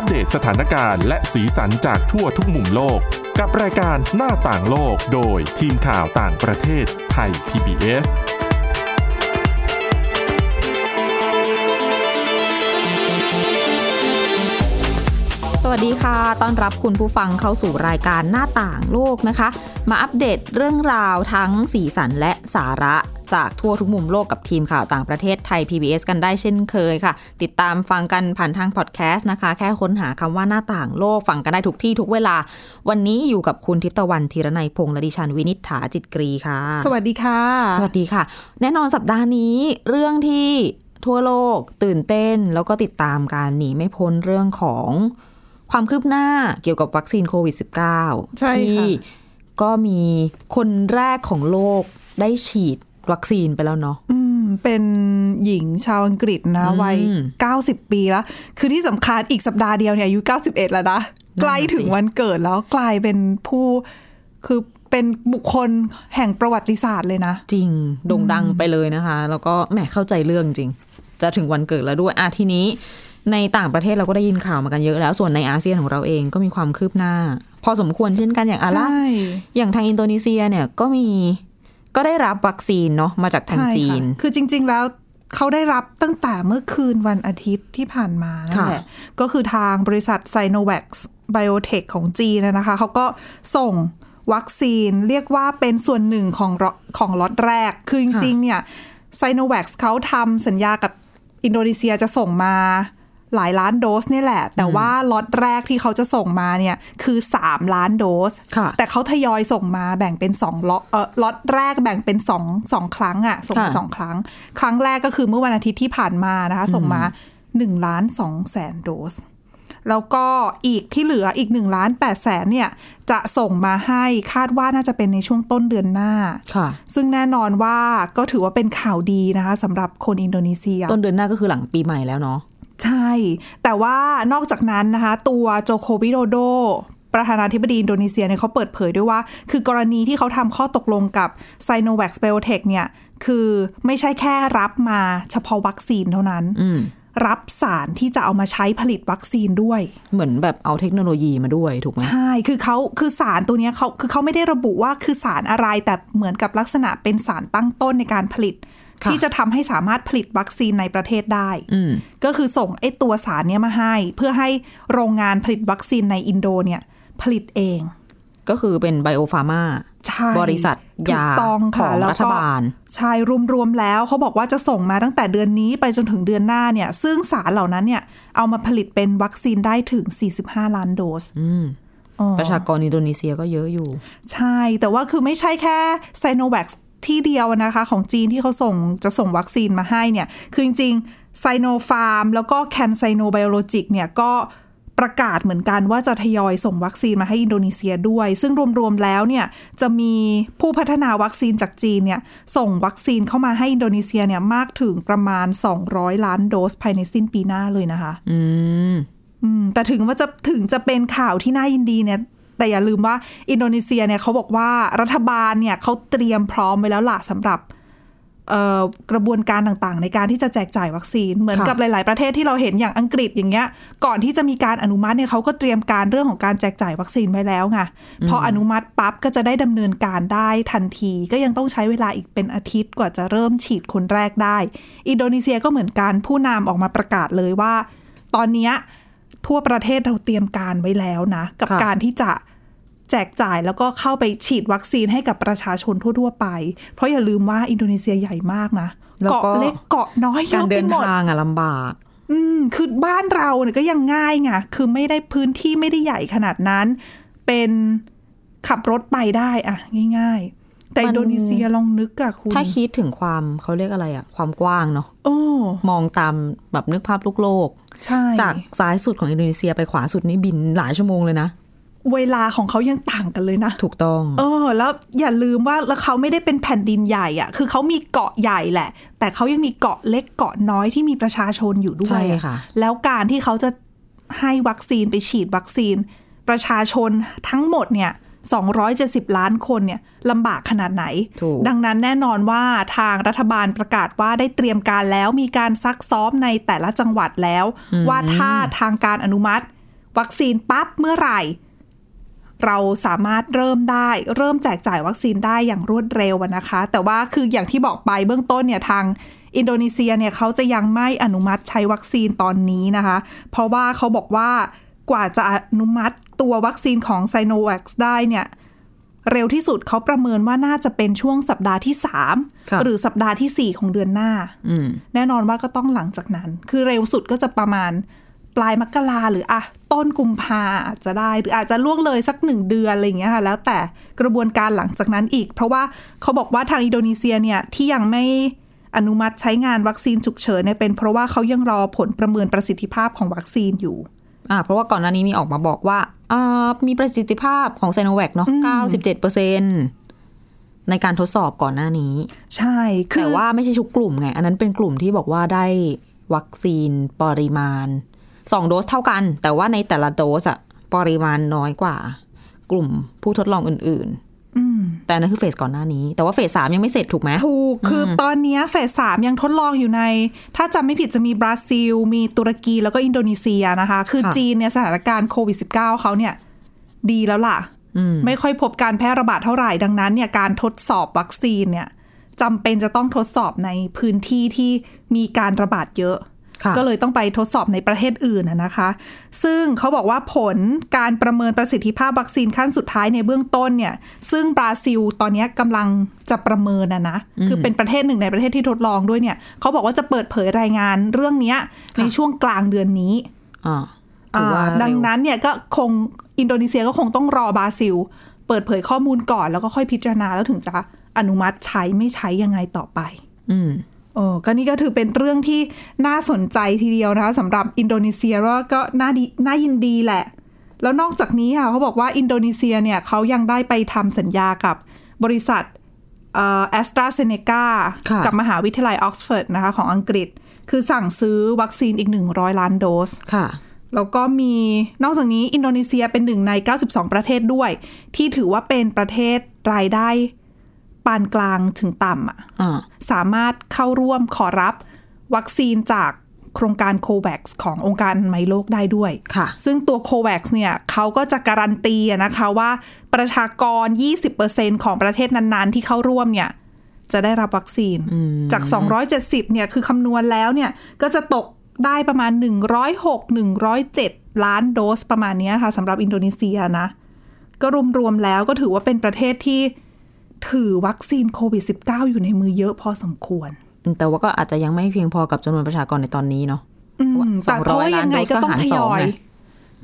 อัปเดตสถานการณ์และสีสันจากทั่วทุกมุมโลก กับรายการหน้าต่างโลกโดยทีมข่าวต่างประเทศไทย PBS สวัสดีค่ะ ต้อนรับคุณผู้ฟังเข้าสู่รายการหน้าต่างโลกนะคะ มาอัปเดตเรื่องราวทั้งสีสันและสาระ จากทั่วทุกมุมโลกกับทีมข่าวต่างประเทศไทย PBS กันได้เช่นเคยค่ะ ติดตามฟังกันผ่านทางพอดแคสต์นะคะ แค่ค้นหาคำว่าหน้าต่างโลกฟังกันได้ทุกที่ทุกเวลา วันนี้อยู่กับคุณทิพย์ตะวันธีรนัยพงษ์และดิฉันวินิษฐาจิตกรีค่ะ สวัสดีค่ะ สวัสดีค่ะ แน่นอนสัปดาห์นี้เรื่องที่ทั่วโลกตื่นเต้นแล้วก็ติดตามการหนีไม่พ้นเรื่องของความคืบหน้าเกี่ยวกับวัคซีนโควิด -19 ใช่ค่ะที่ก็มีคนแรกของโลกได้ฉีด วัคซีนไปแล้วเนาะอืมเป็นหญิงชาวอังกฤษนะอืมวัย 90 ปีแล้ว คือที่สำคัญอีกสัปดาห์เดียวเนี่ยอายุ 91 แล้วนะ ใกล้ถึงวันเกิดแล้วกลายเป็นผู้คือเป็นบุคคลแห่งประวัติศาสตร์เลยนะ จริงโด่งดังไปเลยนะคะ แล้วก็แหมเข้าใจเรื่องจริง จะถึงวันเกิดแล้วด้วยอะทีนี้ ในต่างประเทศเราก็ได้ยินข่าวมากันเยอะแล้ว ส่วนในอาเซียนของเราเองก็มีความคืบหน้า พอสมควรเช่นกันอย่างอาล่าใช่อย่างทางอินโดนีเซียเนี่ยก็มี ก็ได้รับวัคซีนเนาะมาจากทางใช่จีนค่ะคือจริง ๆ แล้วเขาได้รับตั้งแต่เมื่อคืนวันอาทิตย์ที่ผ่านมานั่นแหละก็คือทางบริษัท s i n o v a c Biotech ของจีนนะคะ เขาก็ส่งวัคซีนเรียกว่าเป็นส่วนหนึ่งของรของล็อตแรก คือจริง ๆ เนี่ย s i n o v a c เขาทำสัญญากับอินโดนีเซียจะส่งมา หลายล้านโดสเนี่ยแหละ แต่ว่าล็อตแรกที่เขาจะส่งมาเนี่ยคือ 3 ล้านโดสค่ะแต่เขาทยอยส่งมาแบ่งเป็นสองล็อตเออล็อตแรกแบ่งเป็นสองสองครั้งอะส่งมาค่ะสองครั้ง ครั้งแรกก็คือเมื่อวันอาทิตย์ที่ผ่านมานะคะ ส่งมา1ล้าน2แสนโดส แล้วก็อีกที่เหลืออีก1ล้าน8แสนเนี่ยจะส่งมาให้คาดว่าน่าจะเป็นในช่วงต้นเดือนหน้า ค่ะ ซึ่งแน่นอนว่าก็ถือว่าเป็นข่าวดีนะคะสำหรับคนอินโดนีเซีย ต้นเดือนหน้าก็คือหลังปีใหม่แล้วเนาะ ใช่ แต่ว่านอกจากนั้นนะคะ ตัวโจโควิโดโด ประธานาธิบดีอินโดนีเซียเนี่ยเขาเปิดเผยด้วยว่า คือกรณีที่เขาทำข้อตกลงกับ s i n o v a c Biotech เนี่ย คือไม่ใช่แค่รับมาเฉพาะวัคซีนเท่านั้นอืมรับสารที่จะเอามาใช้ผลิตวัคซีนด้วย เหมือนแบบเอาเทคโนโลยีมาด้วยถูกไหมใช่ คือเขาคือสารตัวเนี้ยเขาคือเขาไม่ได้ระบุว่าคือสารอะไรแต่เหมือนกับลักษณะเป็นสารตั้งต้นในการผลิตค่ะ ที่จะทำให้สามารถผลิตวัคซีนในประเทศได้อืมก็คือส่งไอ้ตัวสารเนี้ยมาให้ เพื่อให้โรงงานผลิตวัคซีนในอินโดเนี่ย ผลิตเอง ก็คือเป็นไบโอฟาร์มาใช่บริษัทยาของรัฐบาลถูกต้องค่ะแล้วก็ใช่รวมๆแล้วเขาบอกว่าจะส่งมาตั้งแต่เดือนนี้ไปจนถึงเดือนหน้าเนี่ย ซึ่งสารเหล่านั้นเนี่ย เอามาผลิตเป็นวัคซีนได้ถึง 45 ล้านโดสอืมอ๋อประชากรอินโดนีเซียก็เยอะอยู่ ใช่แต่ว่าคือไม่ใช่แค่ไซโนแวค ที่เดียวนะคะของจีนที่เขาส่งจะส่งวัคซีนมาให้เนี่ย คือจริงๆไซโนฟาร์มแล้วก็แคนไซโนไบโอโลจิกเนี่ยก็ประกาศเหมือนกันว่าจะทยอยส่งวัคซีนมาให้อินโดนีเซียด้วย ซึ่งรวมๆแล้วเนี่ยจะมีผู้พัฒนาวัคซีนจากจีนเนี่ยส่งวัคซีนเข้ามาให้อินโดนีเซียเนี่ยมากถึงประมาณ 200 ล้านโดสภายในสิ้นปีหน้าเลยนะคะ อืมอืมแต่ถึงว่าจะถึงจะเป็นข่าวที่น่ายินดีเนี่ย แต่อย่าลืมว่าอินโดนีเซียเนี่ยเขาบอกว่ารัฐบาลเนี่ยเขาเตรียมพร้อมไว้แล้วล่ะสำหรับเอ่อกระบวนการต่างๆ ในการที่จะแจกจ่ายวัคซีนเหมือนค่ะกับหลาย ๆ ประเทศที่เราเห็นอย่างอังกฤษอย่างเงี้ย ก่อนที่จะมีการอนุมัติเนี่ยเขาก็เตรียมการเรื่องของการแจกจ่ายวัคซีนไว้แล้วไงพออนุมัติปั๊บก็จะได้ดำเนินการได้ทันที ก็ยังต้องใช้เวลาอีกเป็นอาทิตย์กว่าจะเริ่มฉีดคนแรกได้ อินโดนีเซียก็เหมือนกันผู้นำออกมาประกาศเลยว่า ตอนเนี้ย ทั่วประเทศเราเตรียมการไว้แล้วนะ กับค่ะการที่จะแจกจ่ายแล้วก็เข้าไปฉีดวัคซีนให้กับประชาชนทั่ว ๆ ไป เพราะอย่าลืมว่าอินโดนีเซียใหญ่มากนะแล้วก็เกาะเล็กเกาะน้อยเยการอะเดิไปนหมดทางอะลำบาก อืม คือบ้านเราเนี่ยก็ยังง่ายไงคือไม่ได้พื้นที่ไม่ได้ใหญ่ขนาดนั้น เป็นขับรถไปได้อะง่าย ๆ แต่มันอินโดนีเซียลองนึกอะคุณ ถ้าคิดถึงความเขาเรียกอะไรอะความกว้างเนาะโอ้มองตามแบบนึกภาพลูกโลกใช่จากซ้ายสุดของอินโดนีเซียไปขวาสุดนี่บินหลายชั่วโมงเลยนะเวลาของเขายังต่างกันเลยนะ ถูกต้อง เออ แล้วอย่าลืมว่าแล้วเขาไม่ได้เป็นแผ่นดินใหญ่อะคือเขามีเกาะใหญ่แหละ แต่เขายังมีเกาะเล็กเกาะน้อยที่มีประชาชนอยู่ด้วยใช่อะค่ะ แล้วการที่เขาจะให้วัคซีนไปฉีดวัคซีน ประชาชนทั้งหมดเนี่ย 270 ล้านคนเนี่ยลำบากขนาดไหนถูกดังนั้นแน่นอนว่าทางรัฐบาลประกาศว่าได้เตรียมการแล้วมีการซักซ้อมในแต่ละจังหวัดแล้ว ว่าถ้าทางการอนุมัติ วัคซีนปั๊บเมื่อไหร่ เราสามารถเริ่มได้ เริ่มแจกจ่ายวัคซีนได้อย่างรวดเร็วอะนะคะ แต่ว่าคืออย่างที่บอกไปเบื้องต้นเนี่ยทางอินโดนีเซียเนี่ยเขาจะยังไม่อนุมัติใช้วัคซีนตอนนี้นะคะ เพราะว่าเขาบอกว่ากว่าจะอนุมัติ ตัววัคซีนของไซโนแวคได้เนี่ยเร็วที่สุดเขาประเมินว่าน่าจะเป็นช่วงสัปดาห์ที่ค่ะ3หรือสัปดาห์ทีสี่4ของเดือนหน้าอืมแน่นอนว่าก็ต้องหลังจากนั้น คือเร็วสุดก็จะประมาณปลายมกราหรืออะต้นกุมภาอาจจะได้ หรืออาจจะล่วงเลยสักหนึ่งเดือนอะไรอย่างเงี้ยค่ะ แล้วแต่กระบวนการหลังจากนั้นอีก เพราะว่าเขาบอกว่าทางอินโดนีเซียเนี่ยที่ยังไม่อนุมัติใช้งานวัคซีนฉุกเฉินเนี่ยเป็นเพราะว่าเขายังรอผลประเมินประสิทธิภาพของวัคซีนอยู่ อ่าเพราะว่าก่อนหน้านี้มีออกมาบอกว่าอ่ามีประสิทธิภาพของไซโนแวคเนาะ97%ในการทดสอบก่อนหน้านี้ ใช่คืแต่อว่าไม่ใช่ทุกกลุ่มไง อันนั้นเป็นกลุ่มที่บอกว่าได้วัคซีนปริมาณสองโดสเท่ากัน แต่ว่าในแต่ละโดสอะปริมาณน้อยกว่า กลุ่มผู้ทดลองอื่นอืมๆ แต่อันนั้นคือเฟสก่อนหน้านี้ แต่ว่าเฟสสามยังไม่เสร็จถูกไหมถูก คืออตอนเนี้ยเฟสสามยังทดลองอยู่ใน ถ้าจำไม่ผิดจะมีบราซิล มีตุรกีแล้วก็อินโดนีเซียนะคะ คือค่ะจีนเนี่ยสถานการณ์โควิด -19 เขาเนี่ย ดีแล้วล่ะอืมไม่ค่อยพบการแพร่ระบาดเท่าไหร่ ดังนั้นเนี่ยการทดสอบวัคซีนเนี่ยจำเป็นจะต้องทดสอบในพื้นที่ที่มีการระบาดเยอะค่ะ ก็เลยต้องไปทดสอบในประเทศอื่นนะนะคะ ซึ่งเขาบอกว่าผลการประเมินประสิทธิภาพวัคซีนขั้นสุดท้ายในเบื้องต้นเนี่ย ซึ่งบราซิลตอนนี้กำลังจะประเมินนะนะ คือเป็นประเทศหนึ่งในประเทศที่ทดลองด้วยเนี่ย เขาบอกว่าจะเปิดเผยรายงานเรื่องเนี้ยในช่วงกลางเดือนนี้อ่าถือว่าอ่าดังเร็วนั้นเนี่ยก็คงอินโดนีเซียก็คงต้องรอบราซิล เปิดเผยข้อมูลก่อนแล้วก็ค่อยพิจารณาแล้วถึงจะอนุมัติใช้ไม่ใช้ยังไงต่อไป อืม โอ้ก็นี่ก็ถือเป็นเรื่องที่น่าสนใจทีเดียวนะคะสำหรับอินโดนีเซียว่าก็น่าดีน่ายินดีแหละ แล้วนอกจากนี้ค่ะเขาบอกว่าอินโดนีเซียเนี่ยเขายังได้ไปทำสัญญากับบริษัทแอสตราเซเนกาค่ะกับมหาวิทยาลัยออกซฟอร์ดนะคะของอังกฤษ คือสั่งซื้อวัคซีนอีก 100 ล้านโดสค่ะแล้วก็มีนอกจากนี้อินโดนีเซียเป็นหนึ่งใน 92 ประเทศด้วย ที่ถือว่าเป็นประเทศรายได้ ปานกลางถึงต่ำอะอ่าสามารถเข้าร่วมขอรับวัคซีนจากโครงการโควัคขององค์การอนามัยโลกได้ด้วยค่ะ ซึ่งตัวโควัคเนี่ยเขาก็จะการันตีอะนะคะว่าประชากร 20%ของประเทศนั้นๆ ที่เข้าร่วมเนี่ยจะได้รับวัคซีน จาก 270เนี่ยคือคำนวณแล้วเนี่ยก็จะตกได้ประมาณ 106 107 ล้านโดสประมาณเนี้ยค่ะสำหรับอินโดนีเซียนะ ก็รวมๆแล้วก็ถือว่าเป็นประเทศที่ ถือวัคซีนโควิด -19 อยู่ในมือเยอะพอสมควร แต่ว่าก็อาจจะยังไม่เพียงพอกับจำนวนประชากรในตอนนี้เนาะอืมสองร้อยล้านโดสก็หารสองไง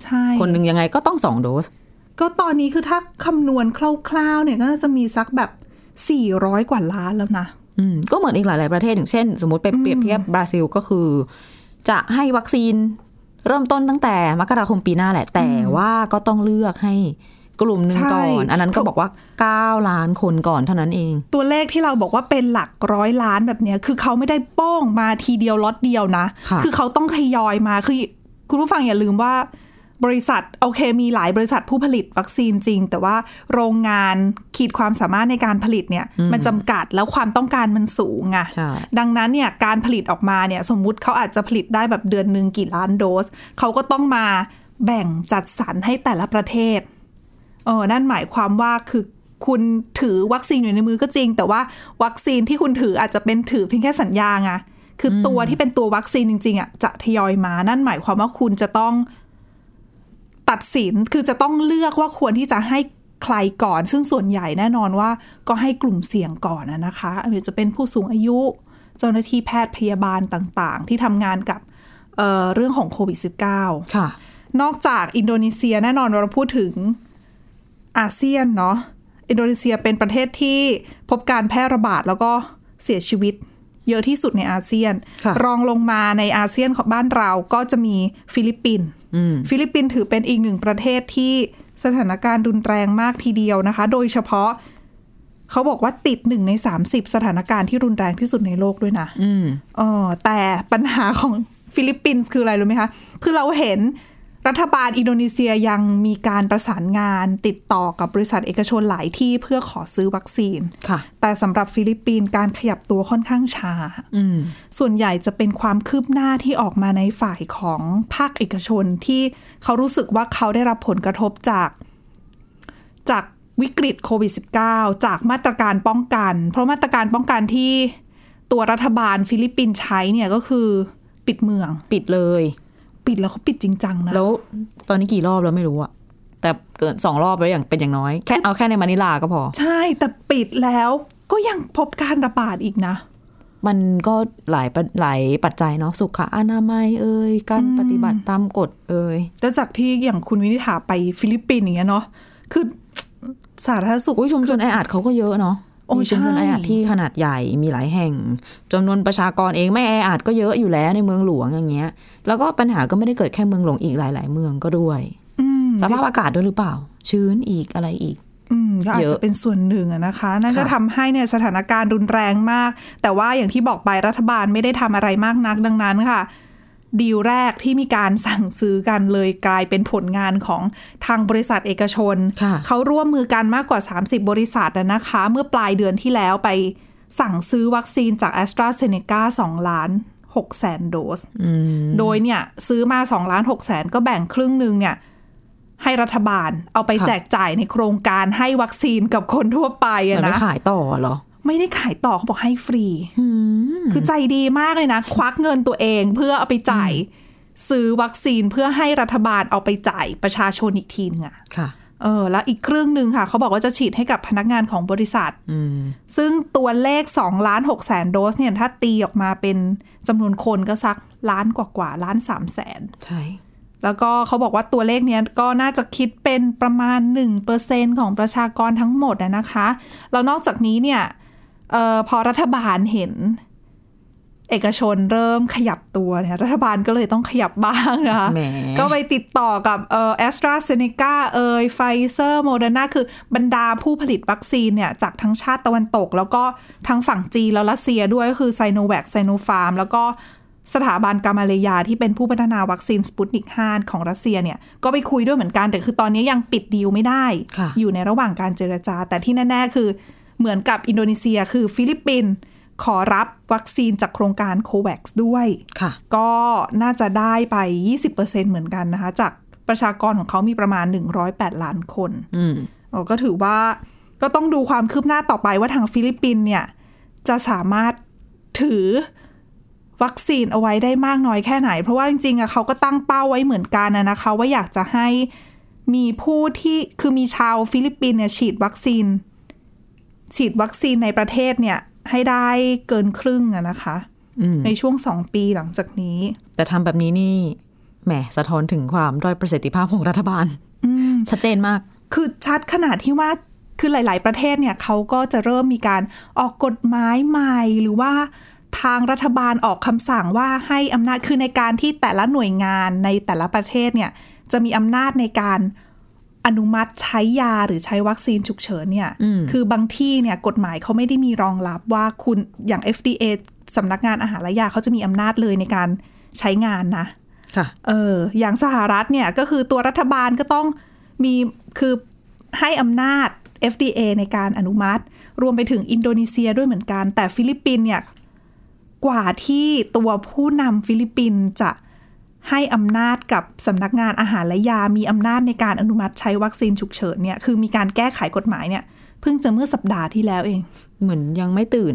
ใช่คนหนึ่งยังไงก็ต้องสองโดส ก็ตอนนี้คือถ้าคำนวณคร่าวๆเนี่ยก็น่าจะมีสักแบบ400กว่าล้านแล้วนะอืมก็เหมือนอีกหลาย ๆ ประเทศอย่างเช่น สมมติไปเปรียบเทียบบราซิลก็คือ จะให้วัคซีนเริ่มต้นตั้งแต่มกราคมปีหน้าแหละ แต่ว่าก็ต้องเลือกให้ กลุ่มหนึ่งใช่ก่อน อันนั้นก็บอกว่า 9 ล้านคนก่อนเท่านั้นเอง ตัวเลขที่เราบอกว่าเป็นหลักร้อยล้านแบบเนี้ยคือเขาไม่ได้โป้งมาทีเดียวล็อตเดียวนะค่ะอเขาต้องทยอยมาคือคุณผู้ฟังอย่าลืมว่าบริษัทโอเคมีหลายบริษัทผู้ผลิตวัคซีนจริง แต่ว่าโรงงานขีดความสามารถในการผลิตเนี่ยมันจำกัดแล้วความต้องการมันสูงอะใช่ดังนั้นเนี่ยการผลิตออกมาเนี่ยสมมุติเขาอาจจะผลิตได้แบบเดือนหนึ่งกี่ล้านโดสเขาก็ต้องมาแบ่งจัดสรรให้แต่ละประเทศ เออนั่นหมายความว่าคือคุณถือวัคซีนอยู่ในมือก็จริง แต่ว่าวัคซีนที่คุณถืออาจจะเป็นถือเพียงแค่สัญญาไงคืออตัวที่เป็นตัววัคซีนจริง ๆอะจะทยอยมา นั่นหมายความว่าคุณจะต้องตัดสินคือจะต้องเลือกว่าควรที่จะให้ใครก่อน ซึ่งส่วนใหญ่แน่นอนว่าก็ให้กลุ่มเสี่ยงก่อนนะนะคะอาจจะเป็นผู้สูงอายุ เจ้าหน้าที่แพทย์พยาบาลต่างๆ ที่ทำงานกับเอ่อเรื่องของโควิด -19 ค่ะ นอกจากอินโดนีเซียแน่นอนเราพูดถึง อาเซียนเนาะอินโดนีเซียเป็นประเทศที่พบการแพร่ระบาดแล้วก็เสียชีวิต เยอะที่สุดในอาเซียนค่ะรองลงมาในอาเซียนของบ้านเราก็จะมีฟิลิปปินส์ฟิลิปปินส์ถือเป็นอีกหนึ่งประเทศที่สถานการณ์รุนแรงมากทีเดียวนะคะ โดยเฉพาะเขาบอกว่าติดหนึ่งใน30สถานการณ์ที่รุนแรงที่สุดในโลกด้วยนะอืมเออแต่ปัญหาของฟิลิปปินส์คืออะไรรู้ไหมคะ คือเราเห็น รัฐบาลอินโดนีเซียยังมีการประสานงานติดต่อกับบริษัทเอกชนหลายที่เพื่อขอซื้อวัคซีน ค่ะ แต่สำหรับฟิลิปปินส์การขยับตัวค่อนข้างช้าอืมส่วนใหญ่จะเป็นความคืบหน้าที่ออกมาในฝ่ายของภาคเอกชนที่เขารู้สึกว่าเขาได้รับผลกระทบจาก จากวิกฤตโควิด -19 จากมาตรการป้องกัน เพราะมาตรการป้องกันที่ตัวรัฐบาลฟิลิปปินส์ใช้เนี่ยก็คือปิดเมือง ปิดเลย ปิดแล้วเขาปิดจริงจังนะแล้วตอนนี้กี่รอบแล้วไม่รู้อะแต่เกินสองรอบแล้วอย่างเป็นอย่างน้อยแค่เอาแค่ในมะนิลาก็พอ ใช่แต่ปิดแล้วก็ยังพบการระบาดอีกนะ มันก็หลายปะหลายปัจจัยเนาะสุขอนามัยเอ่ยการปฏิบัติตามกฎเอ่ยแล้วจากที่อย่างคุณวินิษฐาไปฟิลิปปินส์อย่างเงี้ยเนาะคือสาธารณสุขอุ้ยชุมชนแออัดเขาก็เยอะเนาะ โอ้มีชุมชนใช่แออัดที่ขนาดใหญ่มีหลายแห่งจำนวนประชากรเองไม่แออัดก็เยอะอยู่แล้วในเมืองหลวงอย่างเงี้ย แล้วก็ปัญหาก็ไม่ได้เกิดแค่เมืองหลวงอีกหลาย ๆ เมืองก็ด้วยอืมสภาพอากาศด้วยหรือเปล่า ชื้นอีกอะไรอีกอืมก็อาจเยอะจะเป็นส่วนหนึ่งอะนะคะ นั่นก็ค่ะทำให้เนี่ยสถานการณ์รุนแรงมาก แต่ว่าอย่างที่บอกไปรัฐบาลไม่ได้ทำอะไรมากนักดังนั้นค่ะ ดีลแรกที่มีการสั่งซื้อกันเลยกลายเป็นผลงานของทางบริษัทเอกชนค่ะเขาร่วมมือกันมากกว่า 30 บริษัทอะนะคะ เมื่อปลายเดือนที่แล้วไปสั่งซื้อวัคซีนจาก a s t r a z เซ e c a 2 ล้าน6แสนโดส โดยเนี่ยซื้อมา2ล้าน6แสนก็แบ่งครึ่งหนึ่งเนี่ยให้รัฐบาลเอาไปค่ะแจกจ่ายในโครงการให้วัคซีนกับคนทั่วไปเหมืออะนไม่นะขายต่อเหรอ ไม่ได้ขายต่อเขาบอกให้ฟรี คือใจดีมากเลยนะ ควักเงินตัวเองเพื่อเอาไปจ่าย ซื้อวัคซีนเพื่อให้รัฐบาลเอาไปจ่ายประชาชนอีกทีนึงอะค่ะ เออ แล้วอีกครึ่งหนึ่งค่ะ เขาบอกว่าจะฉีดให้กับพนักงานของบริษัทอืมซึ่งตัวเลข2ล้าน6แสนโดสเนี่ย ถ้าตีออกมาเป็นจำนวนคนก็สักล้านกว่ากว่าๆล้าน3แสน ใช่ แล้วก็เขาบอกว่าตัวเลขเนี้ยก็น่าจะคิดเป็นประมาณ1%ของประชากรทั้งหมดอะนะคะ แล้วนอกจากนี้เนี่ยเออพอรัฐบาลเห็น เอกชนเริ่มขยับตัวเนี่ยรัฐบาลก็เลยต้องขยับบ้างนะคะแหมก็ไปติดต่อกับเอ่อแอสตราเซเนกาเอยไฟเซอร์โมเดอร์นาคือบรรดาผู้ผลิตวัคซีนเนี่ย จากทั้งชาติตะวันตก แล้วก็ทั้งฝั่งจีนแล้วรัสเซียด้วยก็คือไซโนแวคไซโนฟาร์มแล้วก็สถาบันกามาเลยาที่เป็นผู้พัฒนาวัคซีนสปุตนิก 5 ของรัสเซียเนี่ย ก็ไปคุยด้วยเหมือนกัน แต่คือตอนนี้ยังปิดดีลไม่ได้ค่ะอยู่ในระหว่างการเจรจา แต่ที่แน่ ๆ คือ เหมือนกับอินโดนีเซียคือฟิลิปปินส์ขอรับวัคซีนจากโครงการโคแวกซ์ด้วยค่ะก็น่าจะได้ไป 20%เหมือนกันนะคะ จากประชากรของเขามีประมาณ 108 ล้านคนอืมอ๋อก็ถือว่าก็ต้องดูความคืบหน้าต่อไปว่าทางฟิลิปปินส์เนี่ย จะสามารถถือวัคซีนเอาไว้ได้มากน้อยแค่ไหน เพราะว่าจริงๆอะเขาก็ตั้งเป้าไว้เหมือนกันนะนะคะ ว่าอยากจะให้มีผู้ที่คือมีชาวฟิลิปปินส์เนี่ยฉีดวัคซีน ฉีดวัคซีนในประเทศเนี่ย ให้ได้เกินครึ่งอะนะคะอืมในช่วงสองปีหลังจากนี้ แต่ทำแบบนี้นี่แหมสะท้อนถึงความด้อยประสิทธิภาพของรัฐบาลชัดเจนมาก คือชัดขนาดที่ว่าคือหลาย ๆ ประเทศเนี่ยเขาก็จะเริ่มมีการออกกฎหมายใหม่หรือว่าทางรัฐบาลออกคำสั่งว่าให้อำนาจคือในการที่แต่ละหน่วยงานในแต่ละประเทศเนี่ยจะมีอำนาจในการ อนุมัติใช้ยาหรือใช้วัคซีนฉุกเฉินเนี่ยอืมคือบางที่เนี่ยกฎหมายเขาไม่ได้มีรองรับว่าคุณอย่าง FDA สำนักงานอาหารและยาเขาจะมีอำนาจเลยในการใช้งานนะค่ะเอออย่างสหรัฐเนี่ยก็คือตัวรัฐบาลก็ต้องมีคือให้อำนาจ FDA ในการอนุมัติ รวมไปถึงอินโดนีเซียด้วยเหมือนกัน แต่ฟิลิปปินส์เนี่ยกว่าที่ตัวผู้นำฟิลิปปินส์จะ ให้อำนาจกับสำนักงานอาหารและยา มีอำนาจในการอนุมัติใช้วัคซีนฉุกเฉินเนี่ย คือมีการแก้ไขกฎหมายเนี่ย เพิ่งจะเมื่อสัปดาห์ที่แล้วเอง เหมือนยังไม่ตื่น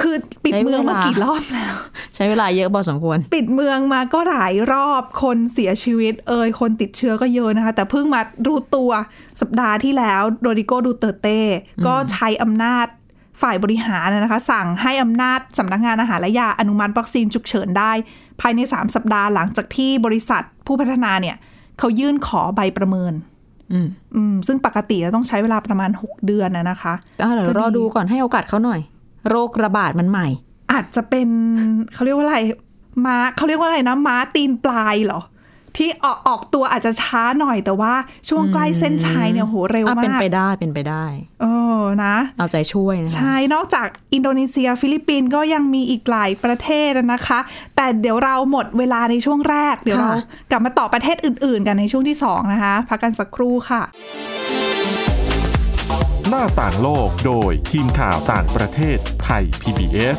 คือปิดใช้เวลาเมืองมากี่รอบแล้ว ใช้เวลาเยอะพอสมควร ปิดเมืองมาก็หลายรอบ คนเสียชีวิต เอยคนติดเชื้อก็เยอะนะคะ แต่เพิ่งมารู้ตัวสัปดาห์ที่แล้ว โรดิโกดูเตอร์เต้ก็ใช้อำนาจฝ่ายบริหารนะคะ สั่งให้อำนาจสำนักงานอาหารและยาอนุมัติวัคซีนฉุกเฉินได้ ภายใน 3 สัปดาห์หลังจากที่บริษัทผู้พัฒนาเนี่ยเขายื่นขอใบประเมินอืมอืมซึ่งปกติจะต้องใช้เวลาประมาณ 6 เดือนนะนะคะอะเดี๋ยวรอดูก่อนให้โอกาสเขาหน่อย โรคระบาดมันใหม่ อาจจะเป็นเขาเรียกว่าอะไร ม้าเขาเรียกว่าอะไรนะ ม้าตีนปลายเหรอ ที่ออกออกตัวอาจจะช้าหน่อยแต่ว่าช่วงใกล้เส้นชัยเนี่ยโหเร็วอะมาเป็นไปได้เป็นไปได้เออนะ เอาใจช่วยนะคะใช่นอกจากอินโดนีเซีย ฟิลิปปินส์ก็ยังมีอีกหลายประเทศนะคะ แต่เดี๋ยวเราหมดเวลาในช่วงแรก เดี๋ยวเรากลับมาต่อประเทศอื่น ๆ กันในช่วงที่ 2 นะคะ พักกันสักครู่ค่ะ หน้าต่างโลกโดยทีมข่าวต่างประเทศไทย PBS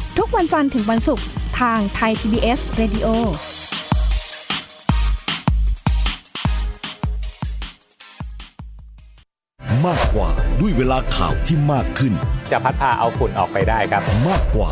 ทุกวันจันทร์ถึงวันศุกร์ทางไทย PBS Radio มากกว่าด้วยเวลาข่าวที่มากขึ้น จะพัดพาเอาฝุ่นออกไปได้ครับ มากกว่า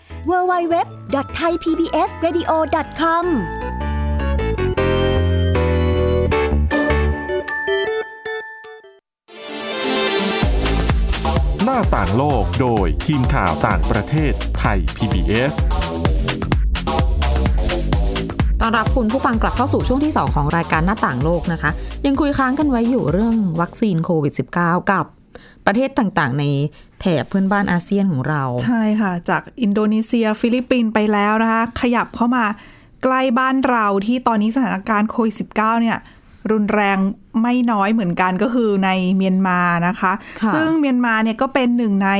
www.thaipbsradio.com หน้าต่างโลกโดยทีมข่าวต่างประเทศไทย PBS ต้อนรับคุณผู้ฟังกลับเข้าสู่ช่วงที่ 2 ของรายการหน้าต่างโลกนะคะ ยังคุยค้างกันไว้อยู่เรื่องวัคซีนโควิด -19 กับประเทศต่างๆ ใน แถบเพื่อนบ้านอาเซียนของเรา ใช่ค่ะ จากอินโดนีเซีย ฟิลิปปินส์ไปแล้วนะคะ ขยับเข้ามาใกล้บ้านเราที่ตอนนี้สถานการณ์โควิด -19 เนี่ย รุนแรงไม่น้อยเหมือนกันก็คือในเมียนมานะคะค่ะซึ่งเมียนมาเนี่ยก็เป็นหนึ่งใน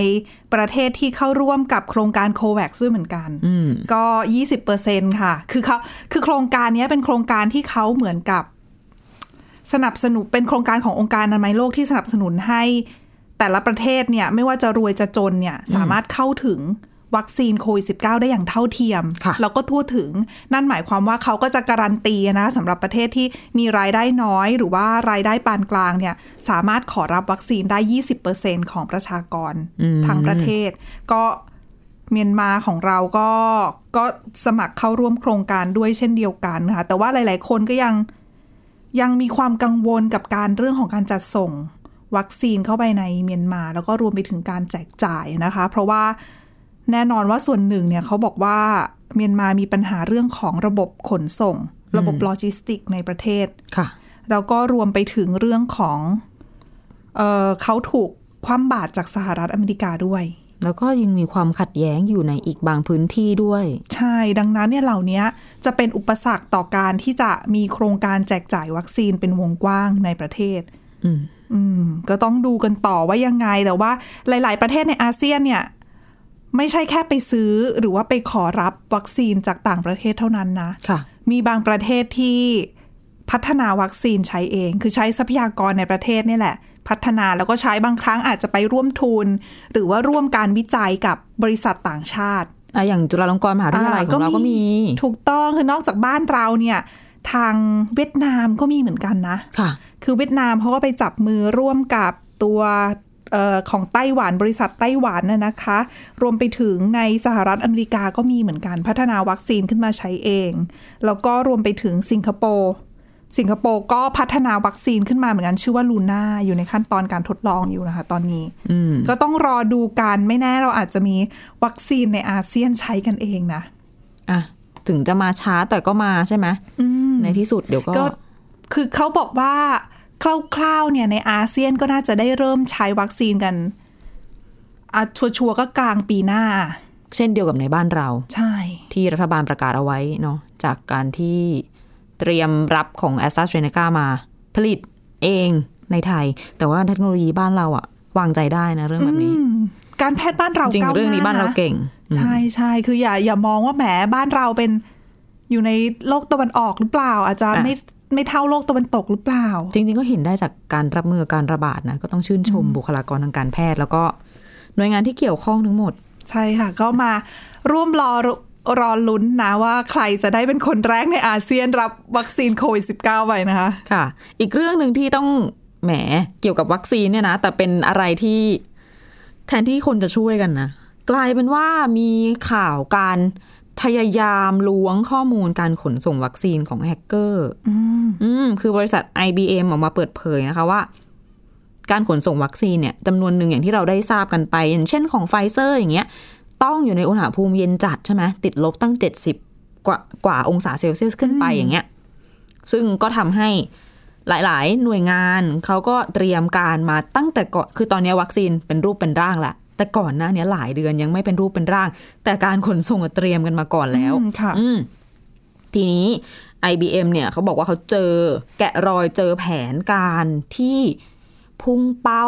ประเทศที่เข้าร่วมกับโครงการโควัคด้วยเหมือนกันอืมก็ 20%ค่ะ คือเขาคือโครงการเนี้ยเป็นโครงการที่เขาเหมือนกับสนับสนุนเป็นโครงการขององค์การอนามัยโลกที่สนับสนุนให้ แต่ละประเทศเนี่ยไม่ว่าจะรวยจะจนเนี่ยสามารถเข้าถึงวัคซีนโควิด -19 ได้อย่างเท่าเทียมค่ะแล้วก็ทั่วถึงนั่นหมายความว่าเขาก็จะการันตีนะสำหรับประเทศที่มีรายได้น้อย หรือว่ารายได้ปานกลางเนี่ยสามารถขอรับวัคซีนได้ 20%ของประชากรทั้งประเทศ ก็เมียนมาของเราก็ก็สมัครเข้าร่วมโครงการด้วยเช่นเดียวกันค่ะแต่ว่าหลาย ๆ คนก็ยังยังมีความกังวลกับการเรื่องของการจัดส่ง วัคซีนเข้าไปในเมียนมา แล้วก็รวมไปถึงการแจกจ่ายนะคะ เพราะว่าแน่นอนว่าส่วนหนึ่งเนี่ยเขาบอกว่าเมียนมามีปัญหาเรื่องของระบบขนส่ง ระบบโลจิสติกในประเทศค่ะแล้วก็รวมไปถึงเรื่องของเออเขาถูกคว่ำบาตรจากสหรัฐอเมริกาด้วย แล้วก็ยังมีความขัดแย้งอยู่ในอีกบางพื้นที่ด้วย ใช่ดังนั้นเนี่ยเหล่านี้จะเป็นอุปสรรคต่อการที่จะมีโครงการแจกจ่ายวัคซีนเป็นวงกว้างในประเทศ อืมอืมก็ต้องดูกันต่อว่ายังไงแต่ว่า หลาย ๆ ประเทศในอาเซียนเนี่ย ไม่ใช่แค่ไปซื้อหรือว่าไปขอรับวัคซีนจากต่างประเทศเท่านั้นนะค่ะ มีบางประเทศที่พัฒนาวัคซีนใช้เอง คือใช้ทรัพยากรในประเทศนี่แหละ พัฒนาแล้วก็ใช้บางครั้งอาจจะไปร่วมทุน หรือว่าร่วมการวิจัยกับบริษัทต่างชาติอะอย่างจุฬาลงกรณ์มหาวิทยาลัยของเราก็มี ถูกต้องคือนอกจากบ้านเราเนี่ย ทางเวียดนามก็มีเหมือนกันนะค่ะ คือเวียดนามเขาก็ไปจับมือร่วมกับตัวเออของไต้หวันบริษัทไต้หวันน่ะนะคะ รวมไปถึงในสหรัฐอเมริกาก็มีเหมือนกันพัฒนาวัคซีนขึ้นมาใช้เอง แล้วก็รวมไปถึงสิงคโปร์สิงคโปร์ก็พัฒนาวัคซีนขึ้นมาเหมือนกัน ชื่อว่าลูน่าอยู่ในขั้นตอนการทดลองอยู่นะคะ ตอนนี้อืมก็ต้องรอดูกันไม่แน่เราอาจจะมีวัคซีนในอาเซียนใช้กันเองนะอะ ถึงจะมาช้าแต่ก็มาใช่ไหมอืมในที่สุดเดี๋ยวก็ก็ คือเขาบอกว่าคร่าวๆเนี่ยในอาเซียนก็น่าจะได้เริ่มใช้วัคซีนกันอะชัวร์ๆก็กลางปีหน้า เช่นเดียวกับในบ้านเรา ใช่ ที่รัฐบาลประกาศเอาไว้เนาะจากการที่เตรียมรับของแอสตราเซเนกามา ผลิตเองในไทย แต่ว่าเทคโนโลยีบ้านเราอะวางใจได้นะเรื่องแบบนี้อืม การแพทย์บ้านเราจริงก้าวเรื่องนี้หบ้านเราะเก่ง ใช่ใช่คืออย่าอย่ามองว่าแหมบ้านเราเป็นอยู่ในโลกตะวันออกหรือเปล่า อาจจะอะไม่ไม่เท่าโลกตะวันตกหรือเปล่า จริง ๆ ก็เห็นได้จากการรับมือการระบาดนะก็ต้องชื่นชมบุคลากรทางการแพทย์ แล้วก็หน่วยงานที่เกี่ยวข้องทั้งหมด ใช่ค่ะ ก็มาร่วมรอรอลุ้นนะว่าใครจะได้เป็นคนแรกในอาเซียนรับวัคซีนโควิด -19 ไปนะคะ ค่ะ อีกเรื่องหนึ่งที่ต้องแหมเกี่ยวกับวัคซีนเนี่ยนะ แต่เป็นอะไรที่ แทนที่คนจะช่วยกันนะกลายเป็นว่ามีข่าวการพยายามล้วงข้อมูลการขนส่งวัคซีนของแฮกเกอร์อืมอืมคือบริษัท IBM ออกมาเปิดเผยนะคะว่า การขนส่งวัคซีนเนี่ยจำนวนหนึ่งอย่างที่เราได้ทราบกันไป อย่างเช่นของไฟเซอร์อย่างเงี้ย ต้องอยู่ในอุณหภูมิเย็นจัดใช่ไหมติดลบตั้ง70กว่ากว่าองศาเซลเซียสขึ้นไปอย่างเงี้ย ซึ่งก็ทำให้ หลายๆ หน่วยงานเขาก็เตรียมการมาตั้งแต่ก่อนคือตอนนี้วัคซีนเป็นรูปเป็นร่างแหละแต่ก่อนหน้านี้หลายเดือนยังไม่เป็นรูปเป็นร่าง แต่การขนส่งอะเตรียมกันมาก่อนแล้วอืมค่ะอืมทีนี้ IBM เนี่ยเขาบอกว่าเขาเจอแกะรอยเจอแผนการที่พุ่งเป้า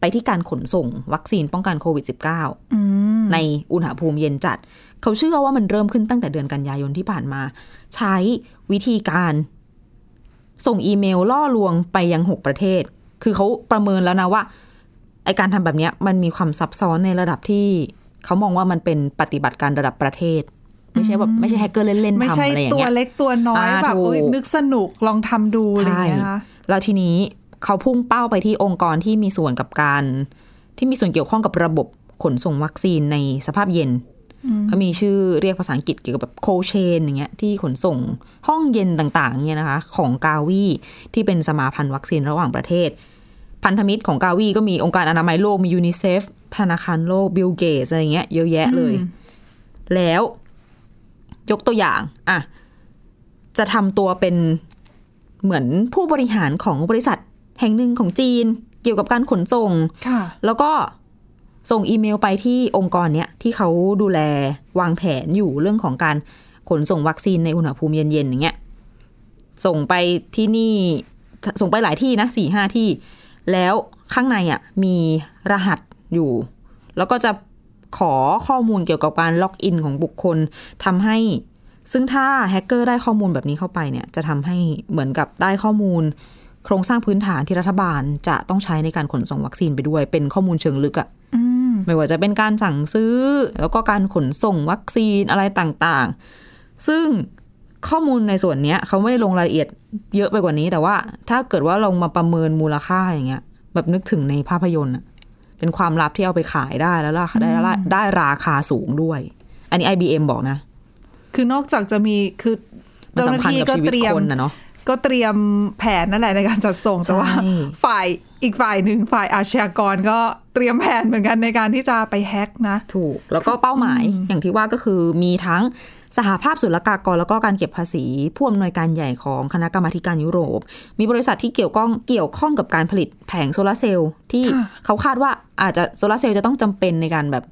ไปที่การขนส่ง วัคซีนป้องกันโควิด -19 อืมในอุณหภูมิเย็นจัด เขาเชื่อว่ามันเริ่มขึ้นตั้งแต่เดือนกันยายนที่ผ่านมา ใช้วิธีการ ส่งอีเมลล่อลวงไปยัง 6 ประเทศ คือเขาประเมินแล้วนะว่าไอการทำแบบเนี้ยมันมีความซับซ้อนในระดับที่เขามองว่ามันเป็นปฏิบัติการระดับประเทศ ไม่ใช่แบบไม่ใช่แฮกเกอร์เล่นๆไม่ทำใช่อะไรอย่างตัวเงี้ยเล็กตัวน้อยอ่าแบบถูกเอ้ยนึกสนุกลองทำดูอะไรอย่างเงี้ยนะคะแล้วทีนี้เขาพุ่งเป้าไปที่องค์กรที่มีส่วนกับการ ที่มีส่วนเกี่ยวข้องกับระบบขนส่งวัคซีนในสภาพเย็น เขามีชื่อเรียกภาษาอังกฤษเกี่ยวกับแบบโคเชนอย่างเงี้ยที่ขนส่งห้องเย็นต่างๆเนี่ยนะคะ ของกาวีที่เป็นสมาพันธ์วัคซีนระหว่างประเทศ พันธมิตรของกาวีก็มีองค์การอนามัยโลกมียูนิเซฟธนาคารโลกบิลเกตส์อะไรเงี้ยเยอะแยะเลย แล้วยกตัวอย่างอะจะทำตัวเป็นเหมือนผู้บริหารของบริษัทแห่งหนึ่งของจีน เกี่ยวกับการขนส่งค่ะแล้วก็ ส่งอีเมลไปที่องค์กรเนี้ยที่เขาดูแลวางแผนอยู่เรื่องของการขนส่งวัคซีนในอุณหภูมิเย็นๆอย่างเงี้ยส่งไปที่นี่ส่งไปหลายที่นะสี่ห้าที่ แล้วข้างในอะมีรหัสอยู่ แล้วก็จะขอข้อมูลเกี่ยวกับการล็อกอินของบุคคลทำให้ ซึ่งถ้าแฮกเกอร์ได้ข้อมูลแบบนี้เข้าไปเนี่ย จะทำให้เหมือนกับได้ข้อมูล โครงสร้างพื้นฐานที่รัฐบาลจะต้องใช้ในการขนส่งวัคซีนไปด้วย เป็นข้อมูลเชิงลึกอะอืมไม่ว่าจะเป็นการสั่งซื้อ แล้วก็การขนส่งวัคซีนอะไรต่างๆ ซึ่งข้อมูลในส่วนเนี้ยเขาไม่ได้ลงรายละเอียดเยอะไปกว่านี้ แต่ว่าถ้าเกิดว่าลงมาประเมินมูลค่าอย่างเงี้ย แบบนึกถึงในภาพยนตร์อะเป็นความลับที่เอาไปขายได้แล้วล่ะได้ได้ได้ราคาสูงด้วย อันนี้ IBM บอกนะ คือนอกจากจะมีคือมันเจ้าหน้าสำคัญที่กับก็ชีวิตเตรียมคนนะเนาะ ก็เตรียมแผนนั่นแหละในการจัดส่งแต่ว่าใช่ฝ่ายอีกฝ่ายหนึ่งฝ่ายอาชญากรก็เตรียมแผนเหมือนกันในการที่จะไปแฮ็กนะ ถูก แล้วก็เป้าหมายอย่างที่ว่าก็คือมีทั้งสหภาพศุลกากรแล้วก็การเก็บภาษีผู้อำนวยการใหญ่ของคณะกรรมาธิการยุโรป มีบริษัทที่เกี่ยวข้องเกี่ยวข้องกับการผลิตแผงโซลาร์เซลล์ที่ค่ะเขาคาดว่าอาจจะโซลาร์เซลล์จะต้องจำเป็นในการแบบ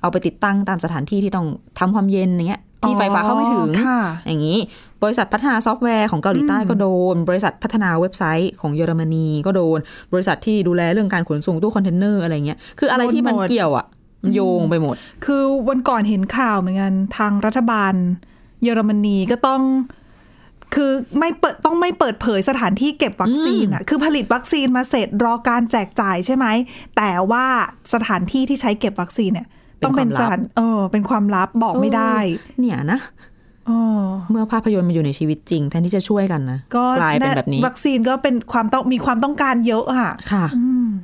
เอาไปติดตั้งตามสถานที่ที่ต้องทำความเย็นอย่างเงี้ยที่ไฟฟ้าเข้าไม่ถึงอ๋อค่ะอย่างนี้ บริษัทพัฒนาซอฟต์แวร์ของเกาหลีใต้ก็โดน บริษัทพัฒนาเว็บไซต์ของเยอรมนีก็โดน บริษัทที่ดูแลเรื่องการขนส่งตู้คอนเทนเนอร์อะไรเงี้ย คืออะไรที่มันโดนหมดเกี่ยวอะมันโยงไปหมด คือวันก่อนเห็นข่าวเหมือนกันทางรัฐบาล เยอรมนีก็ต้อง คือไม่เปิดต้องไม่เปิดเผยสถานที่เก็บวัคซีนอะคือผลิตวัคซีนมาเสร็จรอการแจกจ่ายใช่ไหม แต่ว่าสถานที่ที่ใช้เก็บวัคซีนเนี่ยเป็นต้องเป็นความลับสถานเออ เป็นความลับบอกไม่ได้ เนี่ยนะ เออเมื่อภาพยนตร์มาอยู่ในชีวิตจริงแทนที่จะช่วยกันนะก็กลายเป็นแบบนี้ วัคซีนก็เป็นความต้องมีความต้องการเยอะอะ ค่ะ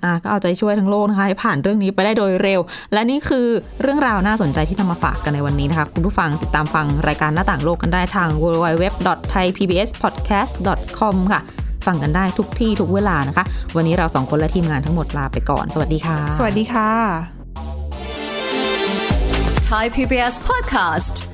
อะก็เอาใจช่วยทั้งโลกนะคะให้ผ่านเรื่องนี้ไปได้โดยเร็ว และนี่คือเรื่องราวน่าสนใจที่นำมาฝากกันในวันนี้นะคะ คุณผู้ฟังติดตามฟังรายการหน้าต่างโลกกันได้ทาง www.thaipbspodcast.com ค่ะ ฟังกันได้ทุกที่ทุกเวลานะคะ วันนี้เราสองคนและทีมงานทั้งหมดลาไปก่อน สวัสดีค่ะ สวัสดีค่ะ Thai PBS podcast.